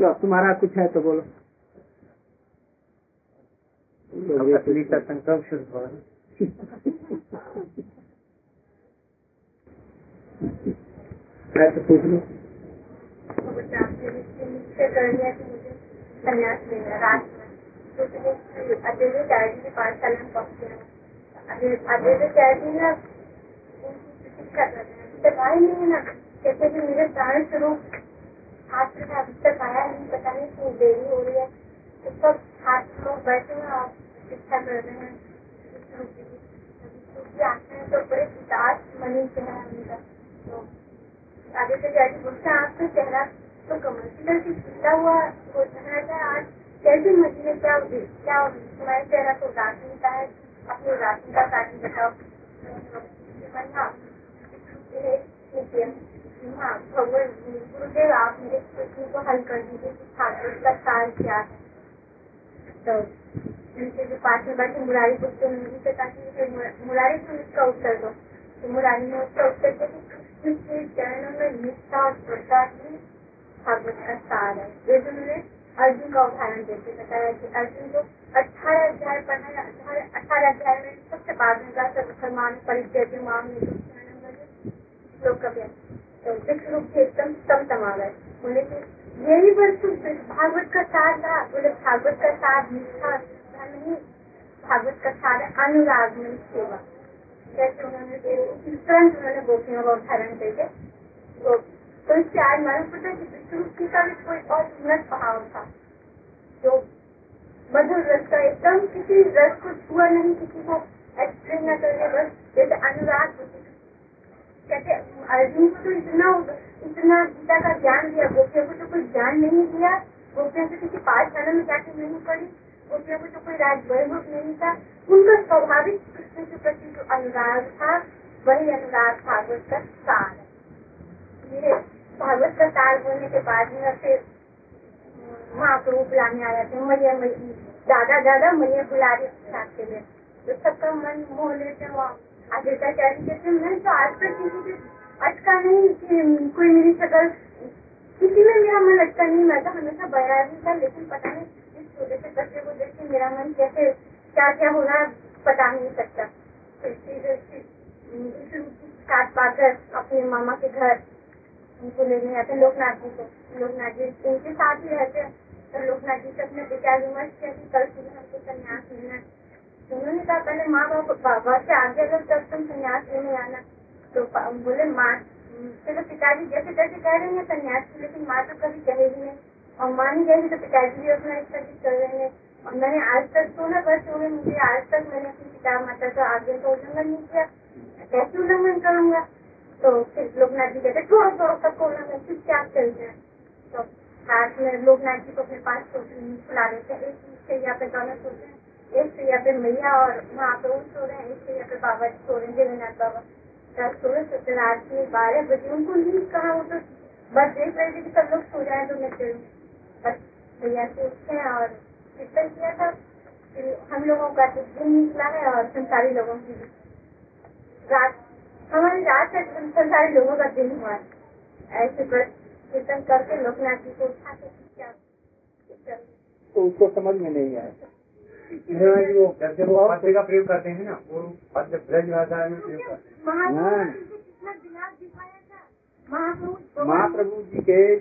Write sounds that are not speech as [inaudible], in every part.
तो तुम्हारा कुछ है तो बोलो। संकल्प शुरू हो है तो पूछ लो। संन्यास लेना रात में तो ना उनकी प्रतीक्षा कर रहे हैं। तक आए नहीं है ना कहते कि मेरे प्राण स्वरूप हाथ में अभी तक आया नहीं पता नहीं क्यों देरी हो रही है तो सब हाथ लोग बैठे हैं और प्रतीक्षा कर रहे हैं आते हैं तो बड़े उदास मनी चेहरा उनका तो आगे से जाके पूछते आपका चेहरा तो की तरह से खिला हुआ हो रहा था आज कैसे मछली क्या क्या तुम्हारे चेहरा को उदास मिलता है अपनी उदासीनता कारण बताओ हाँ गुरुदेव आप मेरे को हल कर दीजिए कि तो तो ताकि उत्तर दो। तो मुरारी उसका उत्तर दिया चरणों में निष्ठा ही ये अर्जुन का उदाहरण देते बताया कि अर्जुन को अठारह अध्याय अठारह अध्याय में सबसे बाद में कहा मुसलमान परिचय माम श्लोक तो विश्व रूप से एकदम तम तमा गए बोले कि यही वस्तु भागवत का सार था बोले भागवत का सार निष्ठा नहीं। भागवत का सार अनुराग में सेवा। जैसे उन्होंने तुरंत उन्होंने गोपियों का उदाहरण देके तो, तो इससे आज मालूम पड़ता कि विष्णु का भी कोई और उन्नत भाव था। जो मधुर रस का एकदम किसी रस को छुआ नहीं किसी को एक्सप्लेन न करके बस जैसे अनुराग कहते अर्जुन को तो इतना इतना गीता का ज्ञान दिया, गोपियों को तो कोई ज्ञान नहीं दिया। गोपियों से किसी पाठशाला में जाकर नहीं पड़ी गोपियों को तो कोई राज वैभव नहीं था। उनका स्वाभाविक कृष्ण के प्रति जो अनुराग था, वही अनुराग भागवत का सार ये भागवत का सार होने के बाद में फिर महाप्रभु बुलाने आया थे मैया मई दादा दादा मैया बुला रही लिए तो सबका मन मोह लेते वहाँ आदित्याचार्य कहते मैं तो आज तक किसी के अटका नहीं कि कोई मेरी शक्ल किसी में मेरा मन अटका नहीं। मैं तो हमेशा बैरागी था, लेकिन पता नहीं इस छोटे से बच्चे को देख के मेरा मन कैसे क्या क्या हो रहा पता नहीं सकता काट पाकर अपने मामा के घर उनको लेने आते लोकनाथ जी को। लोकनाथ जी उनके साथ ही रहते तो लोकनाथ जी से अपने विचार विमर्श किया कि कल सुबह हमको संन्यास लेना उन्होंने कहा, पहले माँ बाप बाबा से आगे अगर तब तुम संन्यास लेने आना तो बोले, माँ चलो पिताजी जैसे तैसे कह रहे हैं संन्यास की, लेकिन माँ तो कभी कहेगी नहीं। और माँ नहीं तो पिताजी भी अपना स्थगित कर रहे हैं। और मैंने आज तक सोलह वर्ष हुए मुझे, आज तक मैंने अपनी पिता माता का आगे तो उल्लंघन नहीं किया। कैसे उल्लंघन करूँगा? तो फिर लोकनाथ जी कहते थोड़ा थोड़ा सबको उल्लंघन चुपचाप चल जाए तो हाथ में लोकनाथ जी को अपने पास फुला देते हैं। एक चीज़ से यहाँ पे दोनों सोचते हैं। एक सैया फिर मैया और वहाँ पे सो रहे हैं एक सैया पे बाबा सो रहे हैं जगन्नाथ बाबा कल सोलह सत्रह रात में बारह बजे, उनको नींद कहा, वो तो बस देख रहे थे कि सब लोग सो जाए तो मैं चलूँ। बस भैया से उठे और कीर्तन किया था। फिर हम लोगों का तो दिन निकला है और संसारी लोगों की रात, हमारी रात तक संसारी लोगों का दिन हुआ ऐसे बस कीर्तन करके लोकनाथ जी को उठा के तो उसको समझ में नहीं आया। वो जैसे वो पद्य का प्रयोग करते हैं ना वो पद्य ब्रज भाषा में प्रयोग करते महाप्रभु जी के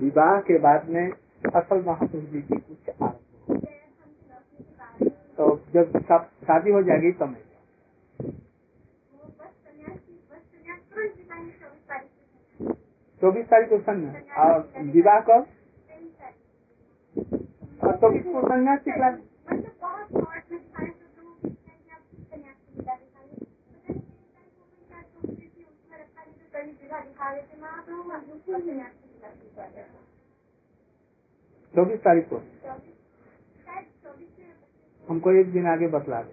विवाह के बाद में असल महाप्रभु जी की कुछ आरंभ तो जब शादी हो जाएगी तब चौबीस तारीख को संन्यास। और विवाह कब? चौबीस को संन्यास की चौबीस तारीख को। हमको एक दिन आगे बतला दे।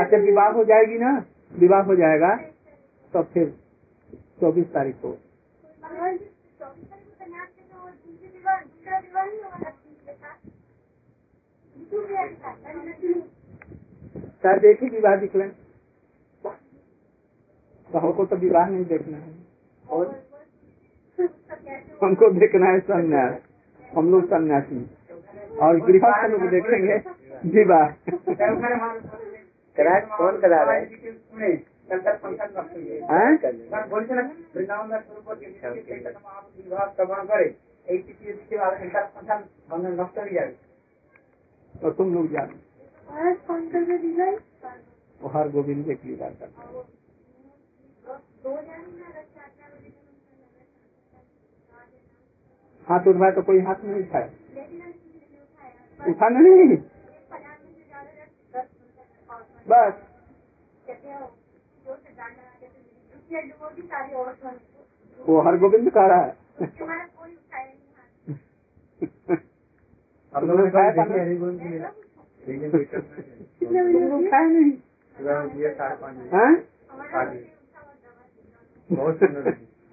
अच्छा विवाह हो जाएगी ना, विवाह हो जाएगा तो फिर चौबीस तारीख को। सर देखी विवाह दिख दिखला तो को तो विवाह नहीं देखना है। और हमको देखना है सन्यास। हम लोग सन्यासी और गृह लोग देखेंगे विवाह। कौन करा रहा है? हाँ? वृंदावन में एक किसी के बाद तो तुम लोग जान। वो हर गोविंद एक लीला करता हाँ तो तो कोई हाथ नहीं उठाया उठाना नहीं। बस। वो हर गोविंद कह रहा है। लोग ना? नहीं हैं? बहुत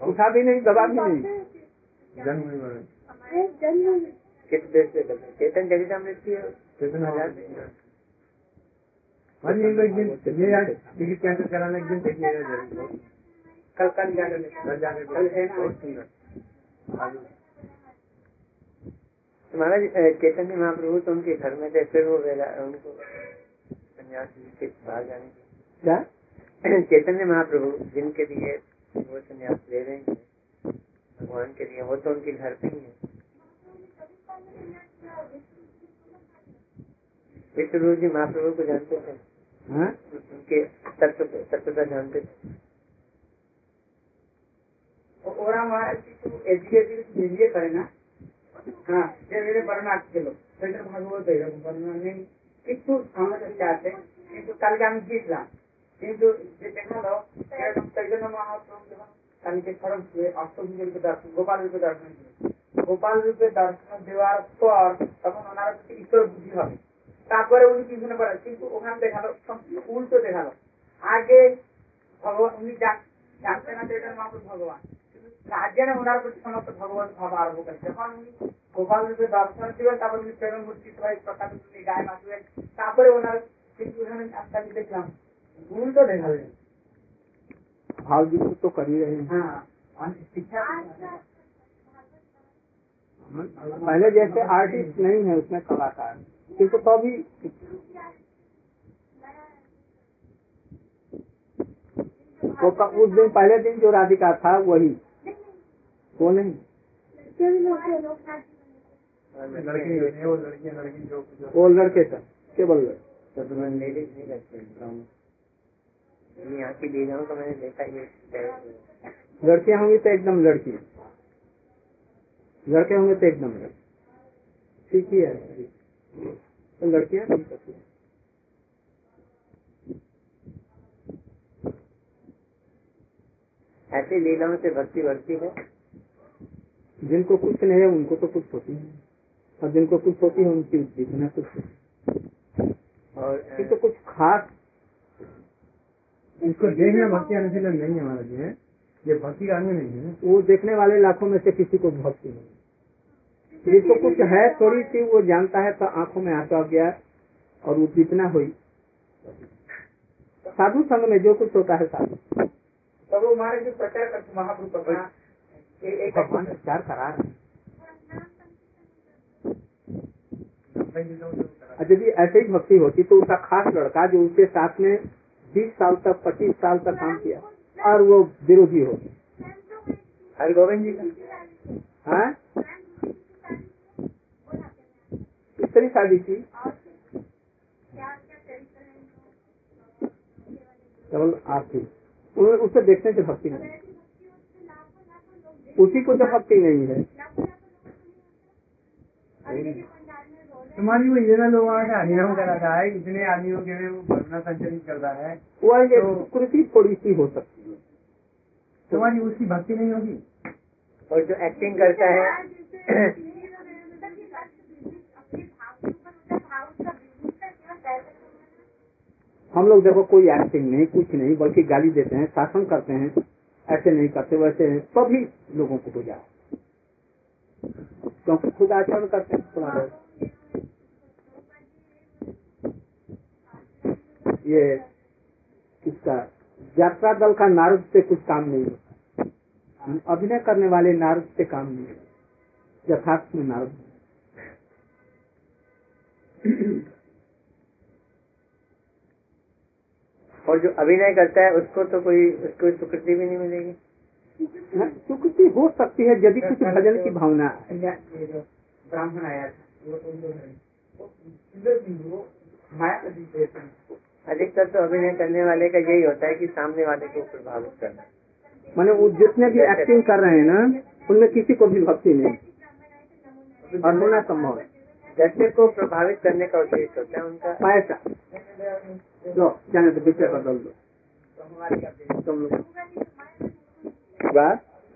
उठा भी नहीं दबा भी नहीं जन्म किस देश से चेतन की चेतन एक दिन ये यार टिकट कैंसिल कराने एक दिन देखिएगा कल कल जाकर कल जाकर कल है बहुत सुंदर महाराज चैतन्य महाप्रभु तो उनके घर में थे फिर वो वेला उनको संन्यास के बाहर जाने क्या? [clears throat] चैतन्य महाप्रभु जिनके लिए वो संन्यास ले रहे हैं भगवान के लिए वो तो उनके घर पे ही है। विष्णु जी महाप्रभु को जानते थे? हैं? उनके तत्व तत्वता जानते थे? महाराज की तो करे ना? হ্যাঁ কিন্তু কালকে আমি গিয়েছিলাম। কিন্তু কালকে খরচ দর্শন, গোপাল রূপে দর্শন গোপাল রূপে দর্শন দেওয়ার পর তখন ওনারা ঈশ্বর বুঝি হবে। তারপরে উনি কি মনে করেন? কিন্তু ওখানে দেখাল উল্টো দেখাল। আগে ভগবান, উনি জানতে না চৈতন্য মহাপ্রভু ভগবান। কিন্তু রাজ্যে ওনার প্রতি সমস্ত ভগবান ভাব আরম্ভ করেন যখন উনি গোপাল রূপে দর্শন দিবেন তারপর উনি প্রেরণ মূর্তি সবাই প্রকাশ উনি গায়ে মাসবেন তারপরে ওনার কিন্তু ওখানে আমি দেখলাম উল্টো দেখালেন भाव युक्त तो कर ही रहे हैं হ্যাঁ অনেক শিক্ষা पहले जैसे आर्टिस्ट नहीं है उसमें कलाकार किंतु तो भी वो क- उस दिन पहले दिन जो राधिका था वही वो नहीं लड़की है वो लड़की लड़की जो वो लड़के था केवल लड़के। तो मैं लेडीज़ नहीं रखते यहाँ की लीलाओं का मैंने देखा ये लड़कियाँ होंगी तो एकदम लड़की। लड़के होंगे तो एकदम लड़की। ठीक ही है तो लड़कियाँ नहीं करती हैं। ऐसी लीलाओं से भक्ति बढ़ती है? जिनको कुछ नहीं है उनको तो कुछ होती है। और जिनको कुछ होती है उनकी जितना कुछ होती और है। तो कुछ खास इसको देखना भक्ति अनुशीलन नहीं है हमारा जी ये भक्ति का अंग नहीं है। वो देखने वाले लाखों में से किसी को भक्ति नहीं जिसको कुछ है थोड़ी सी वो जानता है तो आँखों में आँसू आ गया और वो जितना हुई। साधु संघ में जो कुछ होता है साधु। तब वो हमारे जो प्रचार करते महाप्रभु का ये एक भगवान प्रचार करा रहे हैं। यदि ऐसे ही भक्ति होती तो उसका खास लड़का जो उसके साथ में बीस साल तक पच्चीस साल तक काम किया और वो विरोधी हो। हरि गोविंद जी का। हाँ? कितनी शादी की? केवल आप उन्हें उससे देखने से भक्ति नहीं। उसी को तो भक्ति नहीं है। तुम्हारी वो इतना लोगों का हरिनाम कराता है इतने आदमियों के लिए वो भावना संचरित करता है वह ये तो- कृति थोड़ी सी हो सकती है। तुम्हारी उसकी भक्ति नहीं होगी? और जो एक्टिंग करता है। हम लोग देखो कोई एक्टिंग नहीं कुछ नहीं बल्कि गाली देते हैं शासन करते हैं। ऐसे नहीं करते, वैसे सभी लोगों को बुझा। क्योंकि खुद आचरण करते हैं तुम्हारे ये किसका? यात्रा दल का नारद से कुछ काम नहीं होता। अभिनय करने वाले नारद से काम नहीं होता। यथार्थ में नारद। और जो अभिनय करता है उसको तो कोई उसको स्वीकृति भी नहीं मिलेगी। हाँ, स्वीकृति हो सकती है यदि कुछ भजन की भावना है। ब्राह्मण आया तो है। हैं। अधिकतर तो अभिनय करने वाले का यही होता है कि सामने वाले को प्रभावित करना। मैंने वो जितने भी एक्टिंग कर रहे हैं ना उनमें किसी को भी भक्ति नहीं। और होना संभव है। जैसे को प्रभावित करने का उद्देश्य होता है उनका पैसा। जाने तो बदल दो तुम लोग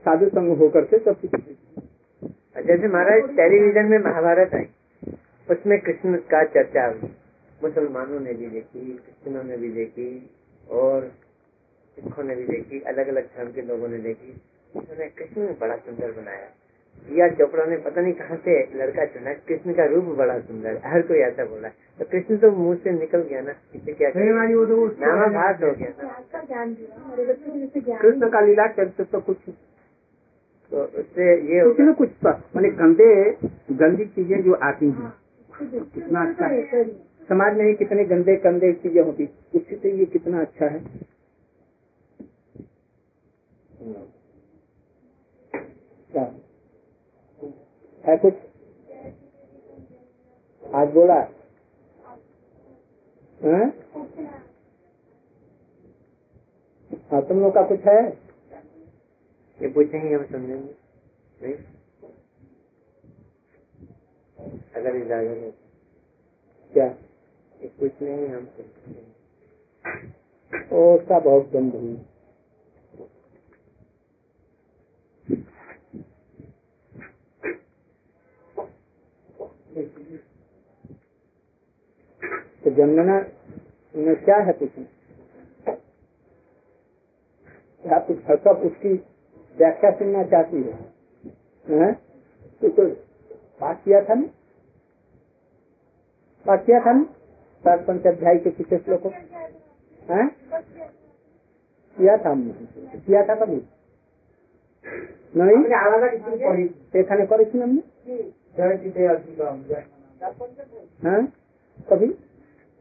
साधु संग होकर के सब कुछ जैसे महाराज, टेलीविज़न में महाभारत आई, उसमें कृष्ण का चर्चा हुई। मुसलमानों ने भी देखी, क्रिश्चियनों ने भी देखी, और सिखों ने भी देखी अलग अलग धर्म के लोगों ने देखी। उन्होंने कृष्ण बड़ा सुंदर बनाया। रिया चोपड़ा ने पता नहीं कहाँ से लड़का चुना कृष्ण का रूप बड़ा सुंदर है। हर कोई ऐसा बोला तो कृष्ण तो मुँह से निकल गया ना इसे क्या वो तो वो नामाभास हो गया कृष्ण का लीला चरित्र तो कुछ तो उससे ये कुछ होगा न कुछ मैंने गंदे गंदी चीज़ें जो आती हैं। कितना अच्छा है समाज में ही कितने गंदे गंदे चीज़ें होती उससे तो ये कितना अच्छा है। क्या है कुछ? आज बोला हैं? हाँ? तुम लोग का कुछ है? ये पूछेंगे हम समझेंगे। नहीं? अगर इजाज़त हो क्या? ये पूछ लेंगे हम समझेंगे। ओ उसका बहुत गंध हुई तो जनगणना में क्या है कुछ क्या कुछ सब उसकी व्याख्या सुनना चाहती है हैं? तो, तो पाठ किया था ना पाठ किया था ना सात पंच अध्याय के पीछे श्लोकों हैं किया था हमने किया था कभी नहीं अपने आलादा किसी को पढ़ी এখানে করেছি हमने जय सीते अर्जी का जय হ্যাঁ কবি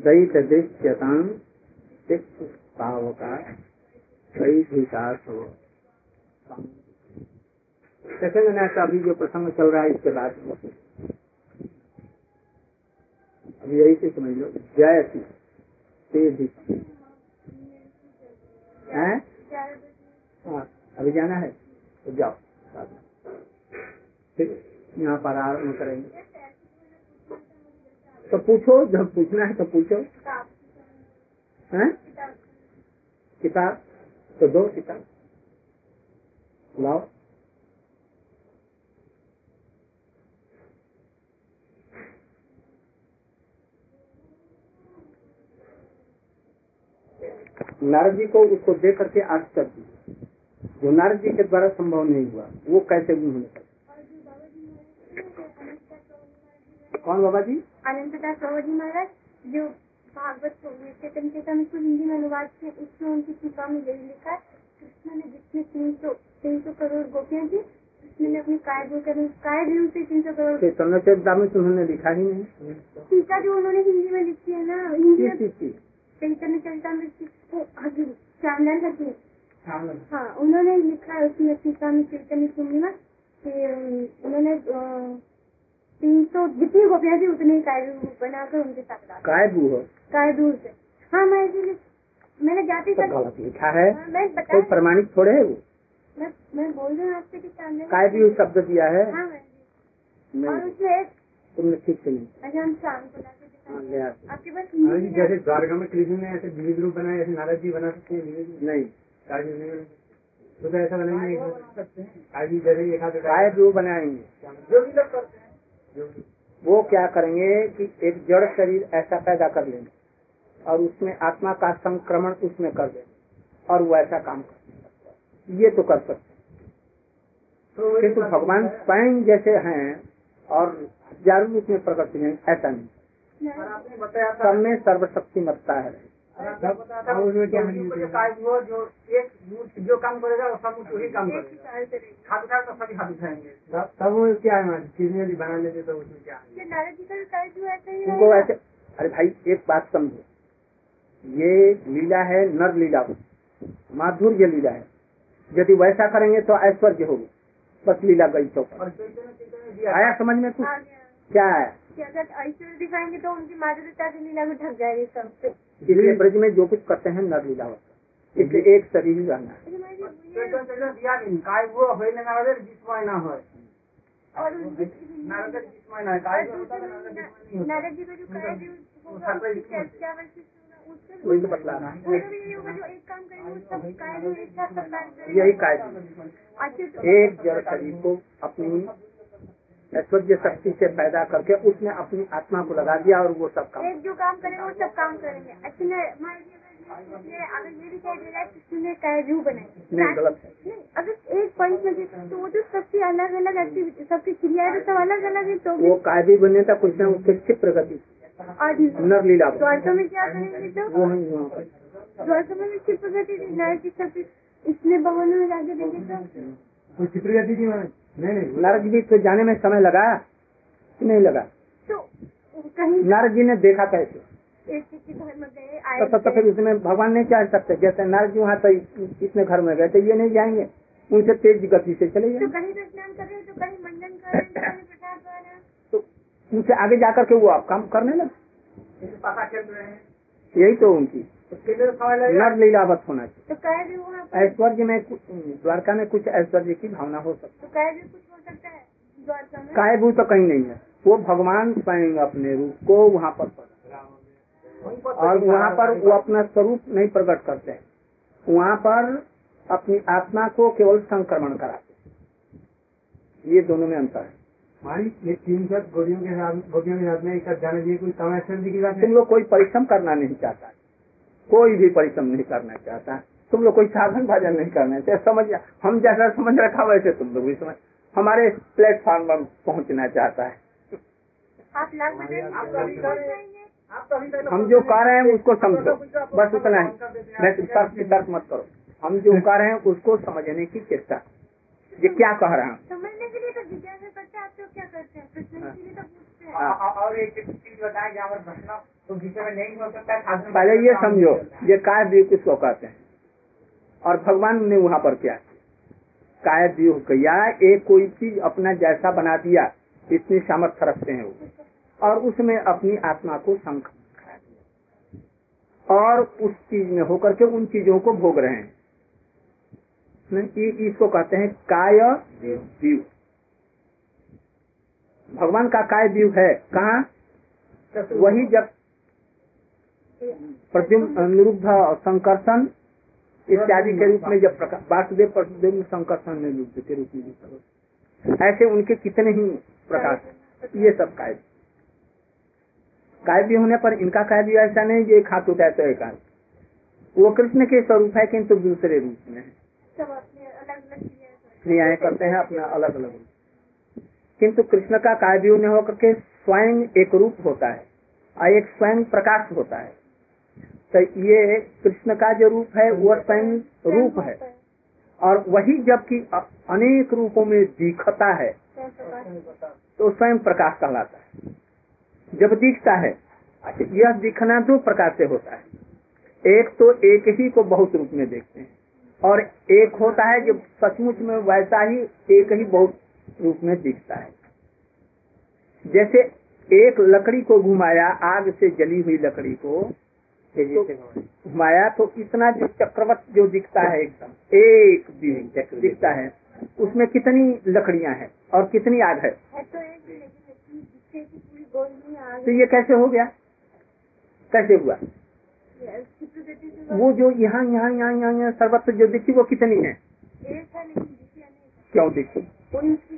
दैत दृश्यताम पावका सेकंड का अभी जो प्रसंग चल रहा है, इसके बाद। अभी यही से समझ लो। जय ति ते धिक हैं? हाँ अभी जाना है? तो जाओ। ठीक। यहाँ पर आरंभ करेंगे। तो पूछो जब पूछना है तो पूछो। हैं? किताब। तो दो किताब। लाओ। नारद जी को उसको दे करके आश्चर्य जो नारद जी के द्वारा संभव नहीं हुआ। वो कैसे उन्होंने कर कौन बाबा जी? बाबा जी महाराज जो भागवत को चेतन चेतन को हिंदी में अनुवाद किए उसमें उनकी टीका में यही लिखा कृष्ण ने जितने तीन सौ तीन सौ करोड़ गोपियाँ थी कृष्ण ने अपनी काय काय से तीन सौ करोड़ चैतन्य चेतामित उन्होंने लिखा ही नहीं। टीका जो उन्होंने हिंदी में लिखी है ना हिंदी में चैतन्य वो हजूर श्यामलाल शाम हाँ उन्होंने लिखा है उसमें टीका में चैतन्य पूर्णिमा कि उन्होंने तीन सौ जितनी गोपियाँ थी उतने काय भू बनाकर उनके साथ डाला। काय बू हो। काय दूर से। हाँ मैं इसीलिए मैंने जाते तो तक गलत लिखा है। हाँ, मैं कोई बता प्रमाणिक थोड़े है वो? मैं मैं बोल रही हूँ आपसे कि सामने काय भी शब्द दिया है। हाँ और उसमें तुमने ठीक से नहीं अच्छा हम शाम को हाँ, आपके पास हाँ जैसे द्वारका में कृष्ण ने ऐसे विविध रूप बनाए ऐसे नारद जी बना सकते हैं नहीं। तो तो ऐसा बनाएँगे जैसे एक हाथ काय वो बनाएँगे। जो भी लोग करते हैं। वो क्या करेंगे कि एक जड़ शरीर ऐसा पैदा कर लेंगे और उसमें आत्मा का संक्रमण उसमें कर देंगे और वो ऐसा काम कर ये तो कर सकते तो किंतु भगवान स्वयं जैसे हैं और हज़ारों रूप में प्रकट हैं ऐसा नहीं। सब में सर्वशक्ति मत्ता है। उसमें क्या जो एक जो काम करेगा वो सब वही काम करेगा। हाथ तो सभी हाथ उठाएँगे। तब तब वो क्या है हमारे कृष्ण यदि बना लेते तो उसमें क्या है? ये नारद जी का भी कार्य जो ऐसा ही उनको ऐसे अरे भाई एक बात समझो। ये लीला है नर लीला माधुर्य लीला है। यदि वैसा करेंगे तो ऐश्वर्य होगी। बस लीला गई दिया आया। समझ में कुछ? क्या है? अगर ऐश्वर्य दिखाएँगे तो उनकी माधुर्यता की लीला में ढक जाएगी सब इसलिए ब्रज में जो कुछ करते हैं नर लीला होता है। इसलिए एक शरीर ही रहना है। होय और नारद जो का जो तो बतला रहा वो तो यही होगा एक काम करेंगे उसका कार्य जो एक साथ सब कार्य है यही काय तो एक जड़ शरीर को अपनी ऐश्वर्य शक्ति से पैदा करके उसने अपनी आत्मा को लगा दिया और वो सब काम एक जो काम करेंगे वो सब काम करेंगे। अच्छे अगर ये भी कह है कि किसी ने बनाई नहीं गलत है। अगर एक पॉइंट में देखें तो वो तो सबकी अलग अलग एक्टिविटी सबकी क्रिया तो सब अलग अलग है तो भी वो कायदे बनने तक कुछ ना उसके क्षिप्र गति और नर लीला द्वारका में क्या करेंगे तो वो है वहाँ पर। द्वारका में भी क्षिप्र गति थी सब इसने भवनों में जाके देखे तो कोई चित्र जाती थी मैंने। नहीं नहीं नारद जी को जाने में समय लगा कि नहीं लगा? तो कहीं नारद जी ने देखा कैसे? एक के घर में गए तो, आए तो, तो फिर उसमें भगवान नहीं चाह सकते। जैसे नारद जी वहाँ तो इतने घर में गए तो ये नहीं जाएँगे। उनसे तेज गति से चले तो कहीं तो स्नान कर रहे हैं तो कहीं मंडन कर रहे हैं। तो तो उनसे आगे जाकर के वो आप काम करने लगे? जैसे चल रहे यही तो उनकी लिए तो नर लीलावत होना चाहिए। तो ऐश्वर्य में कुछ- द्वारका में कुछ ऐश्वर्य की भावना हो सकती तो कुछ हो सकता है द्वारका काय भू तो कहीं नहीं है। वो भगवान स्वयं अपने रूप को वहाँ पर प्रकट वहीं पर और वहाँ पर वो अपना स्वरूप नहीं प्रकट करते हैं। वहाँ पर अपनी आत्मा को केवल संक्रमण कराते हैं। ये दोनों में अंतर है। ये तीन गोलियों के साथ गोलियों के साथ में एक जाने दिए कोई समय की बात तुम लोग कोई परिश्रम करना नहीं चाहता। कोई भी परिश्रम नहीं करना चाहता। तुम लोग कोई साधन भजन नहीं करना चाहते। समझ हम जैसा समझ रखा वैसे तुम लोग भी समझ। हमारे प्लेटफॉर्म पर पहुँचना चाहता है। आप लाख बताइए आप तो हम जो कह रहे हैं उसको समझो। बस उतना ही। मैं तर्क की तर्क मत करो। हम जो कह रहे हैं उसको समझने की चेष्टा। ये क्या कह रहे हैं? समझने के लिए तो जिज्ञासा करते हैं। आप तो क्या करते हैं? तो पूछते हैं। और- एक चीज़ बताएँ तो में नहीं हो सकता पहले ये समझो ये काय द्वीप किसको कहते हैं? और भगवान ने वहाँ पर क्या किया? द्वीप किया? एक कोई चीज़ अपना जैसा बना दिया इतनी सामर्थ्य रखते हैं वो। और उसमें अपनी आत्मा को संख और उस चीज़ में होकर के उन चीज़ों को भोग रहे हैं। इसको कहते हैं काय दीव भगवान का काय दीव है? कहा? वही जब प्रद्युम्न निरुद्ध और संकर्षण इत्यादि के रूप में जब वासुदेव प्रद्युम्न संकर्षण निरुद्ध के रूप में ऐसे उनके कितने ही प्रकाश। ये सब काय काय भी होने पर इनका काय भी ऐसा नहीं एक हाथ उठाए तो एक वो कृष्ण के स्वरूप है किंतु दूसरे रूप में है। क्रियाएँ करते हैं। अपना अलग अलग रूप। किंतु कृष्ण का काय ने होकर के स्वयं एक रूप होता है और एक स्वयं प्रकाश होता है। तो ये कृष्ण का जो रूप है वो स्वयं रूप है। और वही जबकि अनेक रूपों में दिखता है तो स्वयं प्रकाश कहलाता है। जब दिखता है अच्छा, यह दिखना दो प्रकार से होता है। एक तो एक ही को बहुत रूप में देखते हैं और एक होता है जो सचमुच में वैसा ही एक ही बहुत रूप में दिखता है। जैसे एक लकड़ी को घुमाया आग से जली हुई लकड़ी को तेज़ी से घुमाया तो इतना जो चक्रवत जो दिखता है एकदम। एक दिन दिखता है। उसमें कितनी लकड़ियाँ हैं और कितनी आग है? है तो ही तो ये कैसे हो गया? कैसे हुआ? वो जो यहाँ यहाँ यहाँ यहाँ यहाँ सर्वत्र जो दिखी वो कितनी है? है क्यों दिखी?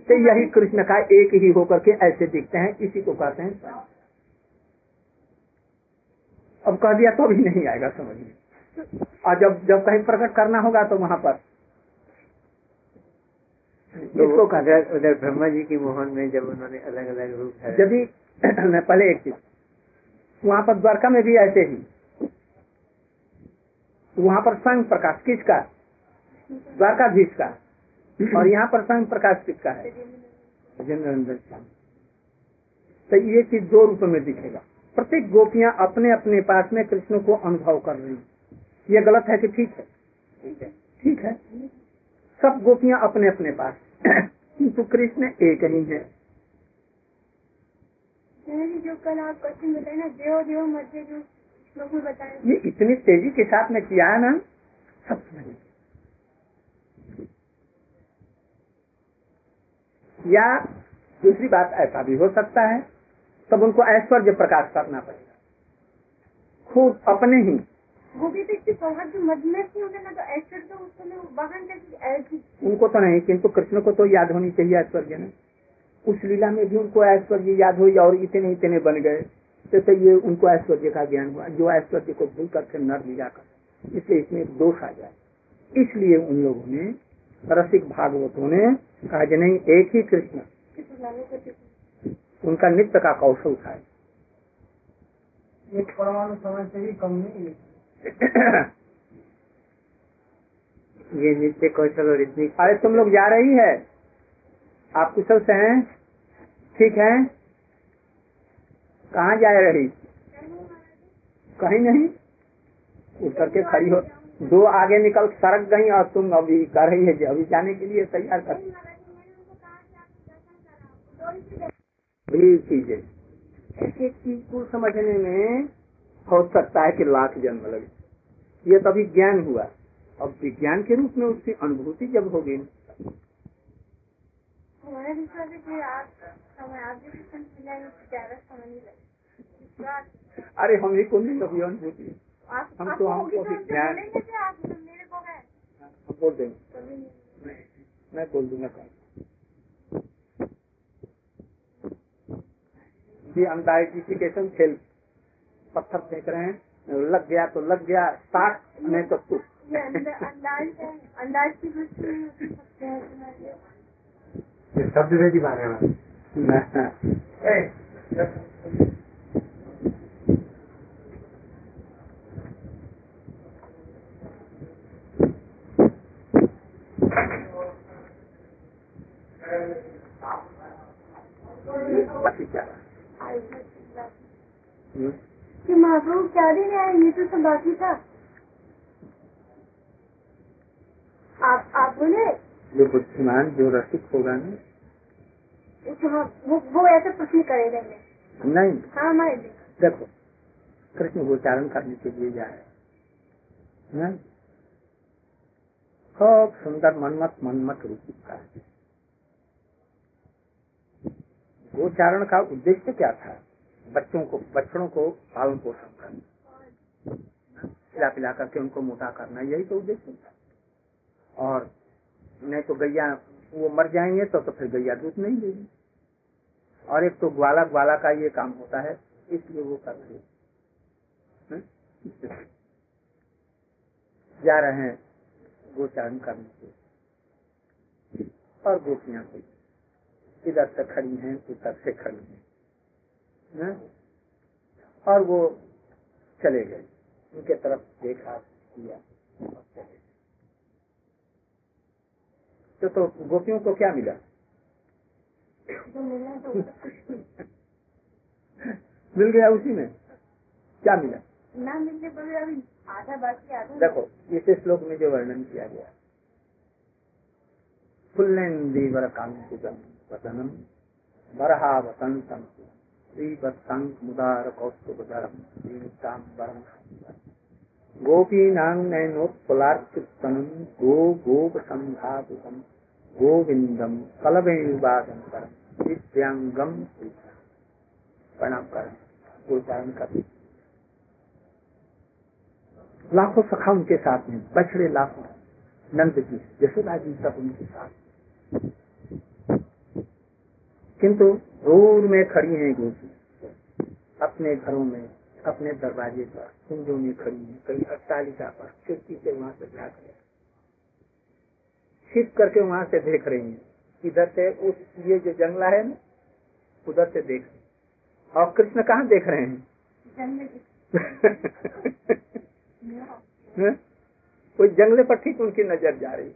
तो यही कृष्ण का एक ही होकर के ऐसे दिखते हैं इसी को कहते हैं। अब कह दिया तो भी नहीं आएगा समझ में। और जब जब कहीं प्रकट करना होगा तो वहाँ पर। तो इसको उधर उधर ब्रह्मा जी की मोहन में जब उन्होंने अलग अलग रूप जब यदि [clears throat] मैं पहले एक चीज़ वहाँ पर द्वारका में भी ऐसे ही। वहाँ पर स्वयं प्रकाश किसका? द्वारका द्वारकाधीश का। और यहाँ पर स्वयं प्रकाश किसका है? गजेंद्र नंदन स्वामी तो ये चीज़ दो रूप में दिखेगा। प्रत्येक गोपियाँ अपने अपने पास में कृष्ण को अनुभव कर रही हैं। ये गलत है कि ठीक है? ठीक है। सब गोपियाँ अपने अपने पास [clears throat] किंतु कृष्ण एक ही है। जो कल आप क्वेश्चन बताए ना देव देव मध्य जो श्लोक में बताए। ये इतनी तेज़ी के साथ में किया है ना सब समझ या दूसरी बात ऐसा भी हो सकता है तब उनको ऐश्वर्य प्रकाश करना पड़ेगा। खुद अपने ही। तो ऐश्वर्य तो उनको तो नहीं किंतु कृष्ण को तो याद होनी चाहिए ऐश्वर्य ने। उस लीला में भी उनको ऐश्वर्य याद हुई और इतने इतने बन गए। तो, तो ये उनको ऐश्वर्य का ज्ञान हुआ जो ऐश्वर्य को भूल करके नर लिया कर। इसलिए इसमें एक दोष आ जाए इसलिए उन लोगों ने रसिक भागवतों ने कहा कि नहीं एक ही कृष्ण? उनका नित्य का कौशल था। एक परमाणु समय से भी कम नहीं है। [coughs] ये नित्य कौशल और इतनी। अरे तुम लोग जा रही है? आप कुशल से हैं? ठीक है? कहाँ जा रही? कहीं नहीं? उतर के खड़ी हो। दो आगे निकल सड़क गई और तुम अभी कर रही है अभी जाने के लिए तैयार कर। वही चीज़ है। एक एक चीज़ को समझने में हो सकता है कि लाख जन्म लगे। ये तभी ज्ञान हुआ। अब विज्ञान के रूप में उसकी अनुभूति जब होगी। है तो अरे हम ही को नहीं कभी अनुभूति। हम तो- हमको तो ज्ञान- बोलेंगे कि आप मेरे को है? हम बोल देंगे। मैं बोल दूँगा कल ये अंडाइडेंटिफिकेशन खेल पत्थर फेंक रहे हैं। लग गया तो लग गया साठ नहीं तो तू अंदाज है अंदाज में सकते हैं तुम्हारे। कि महाप्रभु क्या दिन आए ये तो सब बाकी था। आप आप बोले? जो बुद्धिमान जो रसिक होगा ना। हाँ, वो वो ऐसे प्रश्न करेगा नहीं। हाँ भी देखो कृष्ण गोचारण करने के लिए जा रहे हैं। खूब सुंदर मनमत मनमत रूप का है। गोचारण का उद्देश्य क्या था? बच्चों को बच्चों को पालन पोषण करना खिला पिला करके उनको मोटा करना यही तो उद्देश्य था। और नहीं तो गैया वो मर जाएँगे तो, तो फिर गैया दूध नहीं देगी। और एक तो ग्वाला ग्वाला का ये काम होता है इसलिए वो कर रहे हैं। जा रहे हैं गोचारण करने के और गोपियाँ कोई इधर से खड़ी हैं उधर से खड़ी हैं। हैं? और वो चले गए। उनके तरफ़ देखा किया। तो, तो गोपियों को क्या मिला? तो [laughs] मिल गया उसी में। क्या मिला? ना मिलने पर अभी आधा बाकी आधा। देखो इस श्लोक में जो वर्णन किया गया फुल्लेन्दीवर कांतिकम वदनम बरहा वसंतम श्रीवत्संक मुदार कौस्तुभधरम श्रीताम्बरम गोपीनां नयनोत्फुलार्चितनम गो गोप संधातुकम गोविंदम कलवेणुवादंकरम दिव्यांगम प्रणाम करें। उच्चारण कर। लाखों सखा उनके साथ में, बछड़े लाखों, नंद जी, यशोदा जी सब उनके साथ। किंतु दूर में खड़ी हैं गोपी अपने घरों में अपने दरवाजे पर कुंजों में खड़ी है। कहीं अट्टालिका पर खिड़की से वहाँ से झाँक रहे छिप करके वहाँ से देख रही हैं। इधर से उस ये जो जंगला है ना उधर से देख रहे और कृष्ण कहाँ देख रहे हैं? [laughs] कोई जंगले पर ठीक उनकी नज़र जा रही।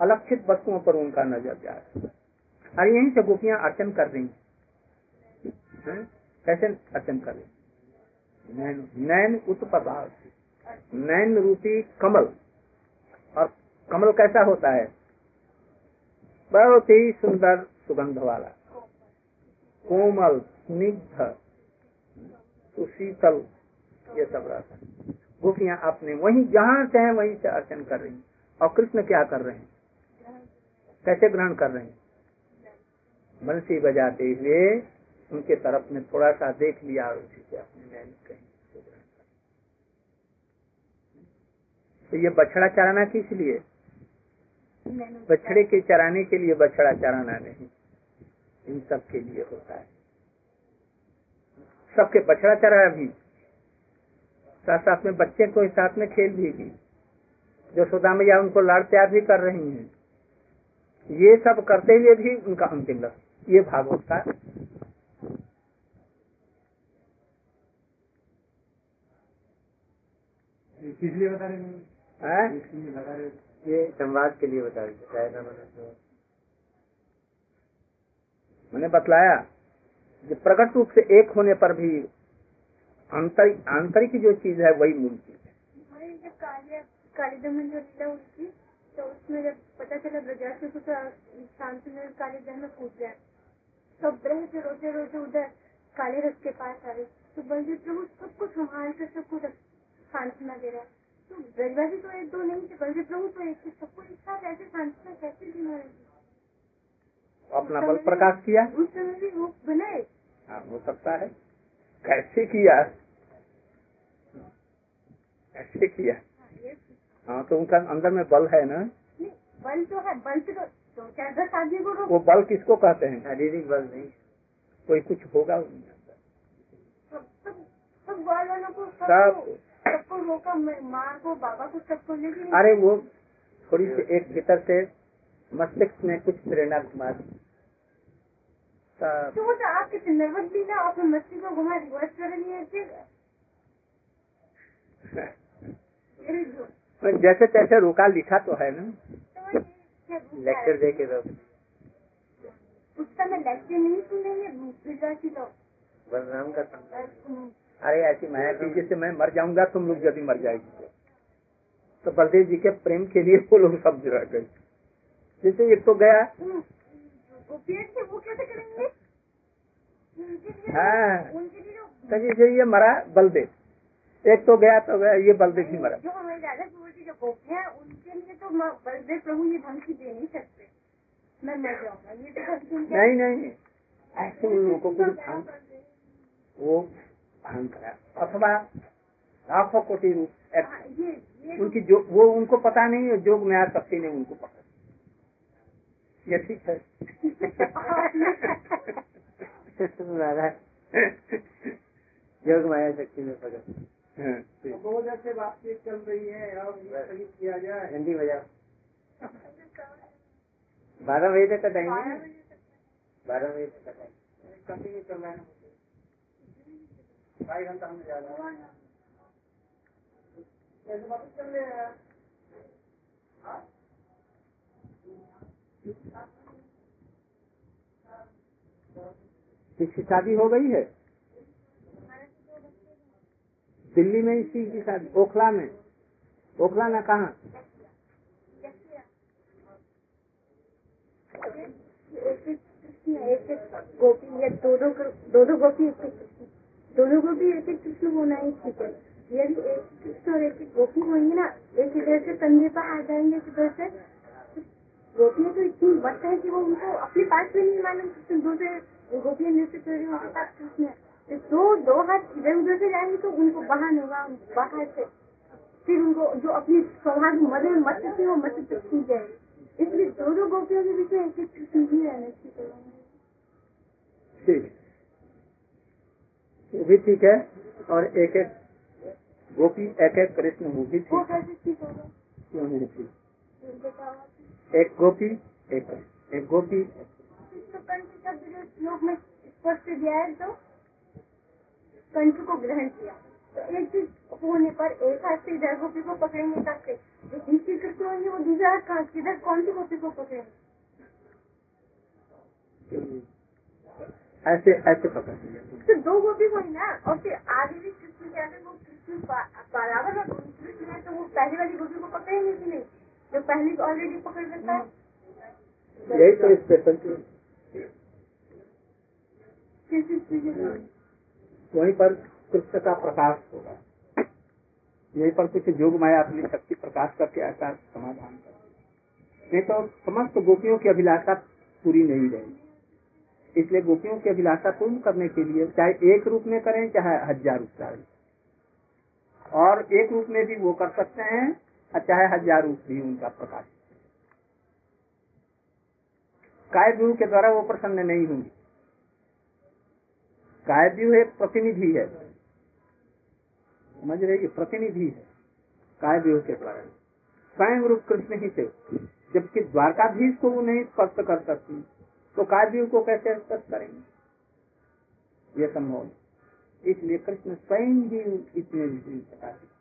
अलक्षित वस्तुओं पर उनका नज़र जा रहा है। और यहीं से गोपियाँ अर्चन कर रही हैं। कैसे अर्चन कर रही नैन नैन उत्पदार नैन रूपी कमल। और कमल कैसा होता है? बहुत ही सुंदर सुगंध वाला। कोमल, स्निग्ध, सुशीतल, ये सब रहता है गोपियाँ अपने वहीं, जहाँ से है, वहीं से अर्चन कर रही और कृष्ण क्या कर रहे हैं? कैसे ग्रहण कर रहे हैं? बंसी बजाते हुए उनके तरफ़ में थोड़ा सा देख लिया और उसी से अपने नैन कहीं तो ये बछड़ा चराना किस लिए? बछड़े के चराने के लिए बछड़ा चराना नहीं। इन सब के लिए होता है। सबके बछड़ा चराया भी साथ साथ में बच्चे को साथ में खेल भी की जो सुदा मैया उनको लाड़ प्यार भी कर रही हैं। ये सब करते हुए भी उनका अंतिम लक्ष्य। ये भागवत का इसलिए बता रहे ये संवाद के लिए बता रहे थे मैंने बतलाया कि प्रकट रूप से एक होने पर भी आंतरिक आंतरिक जो चीज़ है वही मूल चीज़ है। जब काली काली जो लीला उनकी तो उसमें जब पता चला ब्रजासुर को तो शांति में काली में कूद गया। तो ब्रह से रोते रोते उधर काले रथ के पास आ रहे तो बलदेव प्रभु सबको संभाल कर सबको सांत्वना दे रहा तो ब्रजवासी तो एक दो नहीं थे बलदेव प्रभु तो एक थे सबको एक साथ ऐसे सांत्वना कैसे दी अपना बल प्रकाश किया। उस समय भी वो बनाए। हाँ हो सकता है। कैसे किया? कैसे किया? हाँ तो उनका अंदर में बल है ना? नहीं बल तो है बल तो दो चार दस आदमी को रोक वो बल किसको कहते हैं? शारीरिक बल नहीं। कोई कुछ होगा उनके अंदर सब सब सब बल को सबको रोका माँ को बाबा को सबको लेकिन अरे वो थोड़ी सी एक भीतर से मस्तिष्क में कुछ प्रेरणा घुमा दी तो वो तो आपके तो नर्वस भी ना आपने मस्ती को घुमा रिवर्स कर लिए [laughs] जैसे तैसे रोका लिखा तो है ना। तो? लेक्चर दे के रोक उस समय लेक्चर नहीं सुनेंगे विद्यार्थी लोग बलराम का अरे ऐसी माया की जैसे मैं मर जाऊँगा तुम लोग यदि मर जाएगी। तो बलदेव जी के प्रेम के लिए वो लोग सब रह गए। जैसे एक तो गया। लिए हाँ। तो जैसे ये मरा बलदेव। एक तो गया तो गया ये बलदेव ही मरा जो हमारे दादा जो गोपियाँ हैं उनके लिए तो बलदेव प्रभु ये धमकी दे नहीं सकते। मैं मर जाऊँगा ये तो नहीं नहीं ऐसे उन लोगों को भी भान वो भान करा अथवा लाखों कोटि रूप हाँ, उनकी जो वो उनको पता नहीं है जोग आ शक्ति ने उनको पकड़। ये ठीक है। [laughs] [laughs] महाराज योग माया शक्ति में पकड़। हाँ, बहुत अच्छे बातचीत चल रही है अब किया जाए। बजाओ। बारह बजे तक का टाइम है बारह बजे तक का टाइम कंटिन्यू करना है। ढाई घंटा हमें जाना है वापस चल रहे हैं। हाँ? शादी हो गई है? दिल्ली में इसी की शादी ओखला में। ओखला में कहा? गोपी दो दो गोपी एक दोनों गोपी एक एक कृष्ण होना ही ठीक है यदि एक कृष्ण और एक एक गोपी होंगे ना एक इधर से कंधे पर आ जाएँगे इधर से गोपियाँ तो इतनी मस्त है कि वो उनको अपने पास में नहीं मालूम दूसरे गोपियाँ नृत्य कर रही उनके पास कृष्ण है तो दो दो हाथ इधर उधर से जाएँगे तो उनको बहान होगा बाहर से। फिर उनको जो अपनी स्वभाव मदे में मत थी वो मत तक छूट जाएगी। इसलिए दो दो गोपियों के बीच में एक एक ही रहना चाहिए ठीक। वो भी ठीक है और एक एक गोपी एक एक कृष्ण वो भी ठीक होगा? क्यों नहीं ठीक? एक गोपी एक एक गोपी। श्लोक में स्पष्ट दिया है तो कंठ को ग्रहण किया। तो एक चीज़ होने पर एक हाथ से इधर गोपी को पकड़ेंगे कैसे जो दूसरी कृष्ण होंगे वो दूसरा हाथ कहाँ किधर कौन सी गोपी को पकड़ेंगे ऐसे ऐसे पकड़ तो दो गोपी हुई ना और फिर आगे भी कृष्ण के आगे वो कृष्ण बराबर दोनों कृष्ण है तो वो पहली वाली गोपी को पकड़ेंगे कि नहीं? जो पहली ऑलरेडी पकड़ लेता है। यही तो स्पेशल चीज़ किस चीज़ की ज़रूरत? वहीं पर कृष्ण का प्रकाश होगा। यहीं पर कुछ जोग माया अपनी शक्ति प्रकाश करके ऐसा समाधान कर नहीं तो समस्त गोपियों की अभिलाषा पूरी नहीं रहेगी। इसलिए गोपियों की अभिलाषा पूर्ण करने के लिए चाहे एक रूप में करें, चाहे हज़ार रूप और एक रूप में भी वो कर सकते हैं चाहे हज़ार रूप भी उनका प्रकाश। काय व्यू के द्वारा वो प्रसन्न नहीं होंगे। व्यू एक प्रतिनिधि है। समझ रहे कि प्रतिनिधि है काय के कारण। स्वयं रूप कृष्ण ही थे, जबकि द्वारकाधीश को वो नहीं स्पष्ट कर सकती। तो काय व्यू को कैसे स्पष्ट करेंगे? ये संभव इसलिए कृष्ण स्वयं ही प्रकार के